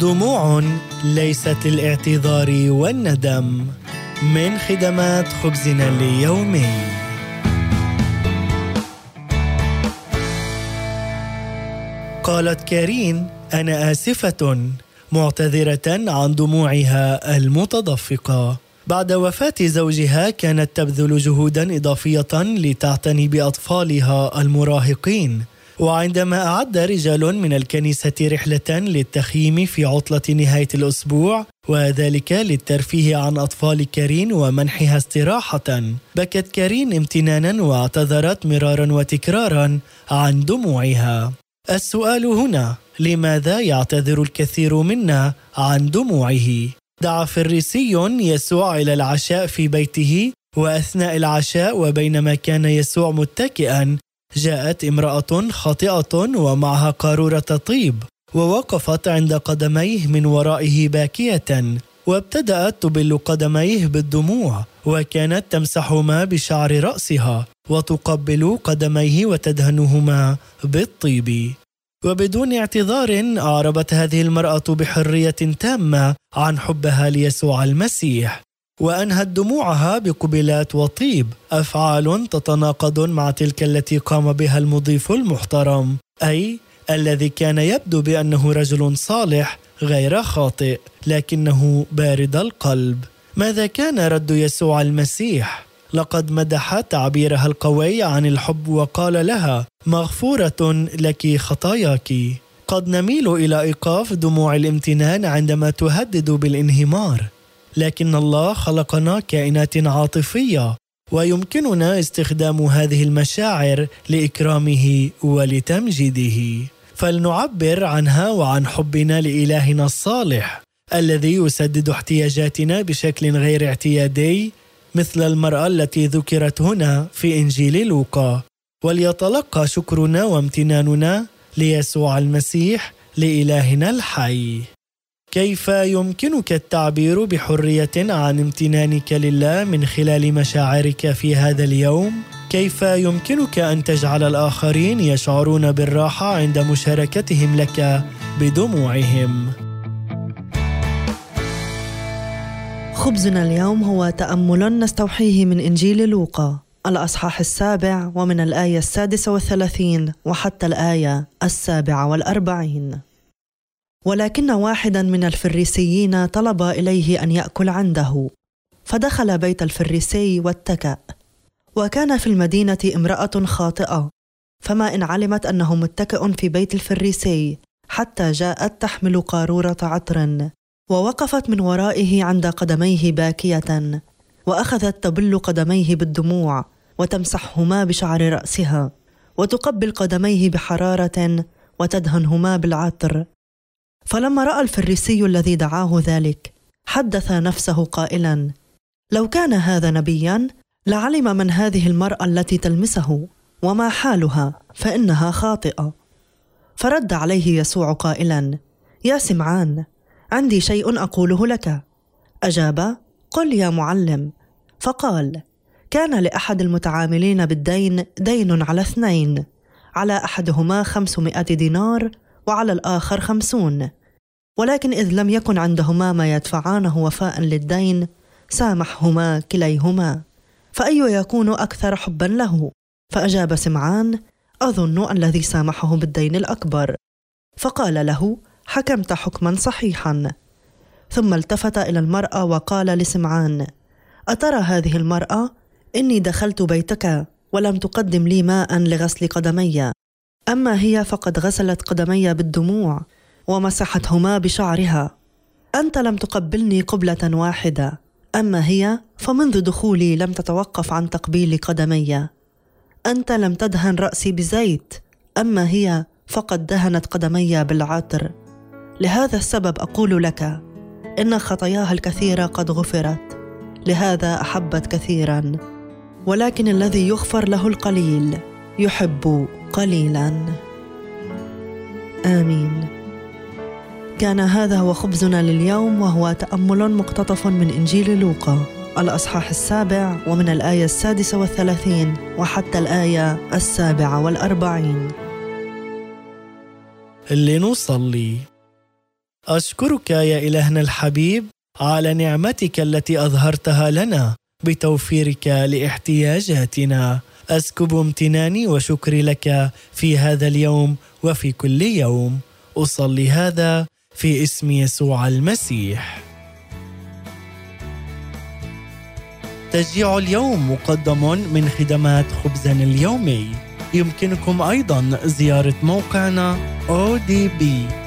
دموع ليست للاعتذار والندم من خدمات خبزنا اليومي. قالت كارين أنا آسفة معتذرة عن دموعها المتدفقة. بعد وفاة زوجها كانت تبذل جهودا إضافية لتعتني بأطفالها المراهقين. وعندما أعد رجال من الكنيسة رحلة للتخييم في عطلة نهاية الأسبوع وذلك للترفيه عن أطفال كارين ومنحها استراحة. بكت كارين امتنانا واعتذرت مرارا وتكرارا عن دموعها. السؤال هنا لماذا يعتذر الكثير منا عن دموعه؟ دعا فريسي يسوع إلى العشاء في بيته وأثناء العشاء وبينما كان يسوع متكئا جاءت امرأة خاطئة ومعها قارورة طيب ووقفت عند قدميه من ورائه باكية وابتدأت تبل قدميه بالدموع وكانت تمسحهما بشعر رأسها وتقبل قدميه وتدهنهما بالطيب. وبدون اعتذار أعربت هذه المرأة بحرية تامة عن حبها ليسوع المسيح. وأنهت دموعها بقبلات وطيب. أفعال تتناقض مع تلك التي قام بها المضيف المحترم أي الذي كان يبدو بأنه رجل صالح غير خاطئ لكنه بارد القلب. ماذا كان رد يسوع المسيح؟ لقد مدح تعبيرها القوي عن الحب وقال لها مغفورة لك خطاياك. قد نميل إلى إيقاف دموع الامتنان عندما تهدد بالانهمار. لكن الله خلقنا كائنات عاطفية ويمكننا استخدام هذه المشاعر لإكرامه ولتمجيده. فلنعبر عنها وعن حبنا لإلهنا الصالح الذي يسدد احتياجاتنا بشكل غير اعتيادي مثل المرأة التي ذكرت هنا في إنجيل لوقا. وليتلقى شكرنا وامتناننا ليسوع المسيح لإلهنا الحي. كيف يمكنك التعبير بحرية عن امتنانك لله من خلال مشاعرك في هذا اليوم؟ كيف يمكنك أن تجعل الآخرين يشعرون بالراحة عند مشاركتهم لك بدموعهم؟ خبزنا اليوم هو تأمل نستوحيه من إنجيل لوقا الأصحاح السابع ومن الآية السادسة والثلاثين وحتى الآية السابعة والأربعين. ولكن واحدا من الفريسيين طلب إليه أن يأكل عنده. فدخل بيت الفريسي واتكأ. وكان في المدينة امرأة خاطئة. فما إن علمت أنه متكئ في بيت الفريسي حتى جاءت تحمل قارورة عطر ووقفت من ورائه عند قدميه باكية. وأخذت تبل قدميه بالدموع وتمسحهما بشعر رأسها. وتقبل قدميه بحرارة وتدهنهما بالعطر. فلما رأى الفريسي الذي دعاه ذلك حدث نفسه قائلا لو كان هذا نبيا لعلم من هذه المرأة التي تلمسه وما حالها فإنها خاطئة. فرد عليه يسوع قائلا يا سمعان عندي شيء أقوله لك. أجاب قل يا معلم. فقال كان لأحد المتعاملين بالدين دين على اثنين على أحدهما خمسمائة دينار وعلى الآخر خمسون. ولكن إذ لم يكن عندهما ما يدفعانه وفاء للدين سامحهما كليهما. فأي يكون أكثر حبا له؟ فأجاب سمعان أظن الذي سامحه بالدين الأكبر. فقال له حكمت حكما صحيحا. ثم التفت إلى المرأة وقال لسمعان أترى هذه المرأة؟ إني دخلت بيتك ولم تقدم لي ماء لغسل قدمي. أما هي فقد غسلت قدمي بالدموع ومسحتهما بشعرها. أنت لم تقبلني قبلة واحدة. أما هي فمنذ دخولي لم تتوقف عن تقبيل قدمي. أنت لم تدهن رأسي بزيت. أما هي فقد دهنت قدمي بالعطر. لهذا السبب أقول لك إن خطاياها الكثيرة قد غفرت. لهذا أحبت كثيرا. ولكن الذي يغفر له القليل يحب قليلا. آمين. كان هذا هو خبزنا لليوم وهو تأمل مقتطف من إنجيل لوقا الأصحاح السابع ومن الآية السادسة والثلاثين وحتى الآية السابعة والأربعين. لنصلي. أشكرك يا إلهنا الحبيب على نعمتك التي أظهرتها لنا بتوفيرك لإحتياجاتنا. أسكب امتناني وشكري لك في هذا اليوم وفي كل يوم. أصلي هذا في اسم يسوع المسيح. تشجيع اليوم مقدم من خدمات خبزنا اليومي. يمكنكم أيضا زيارة موقعنا odb.org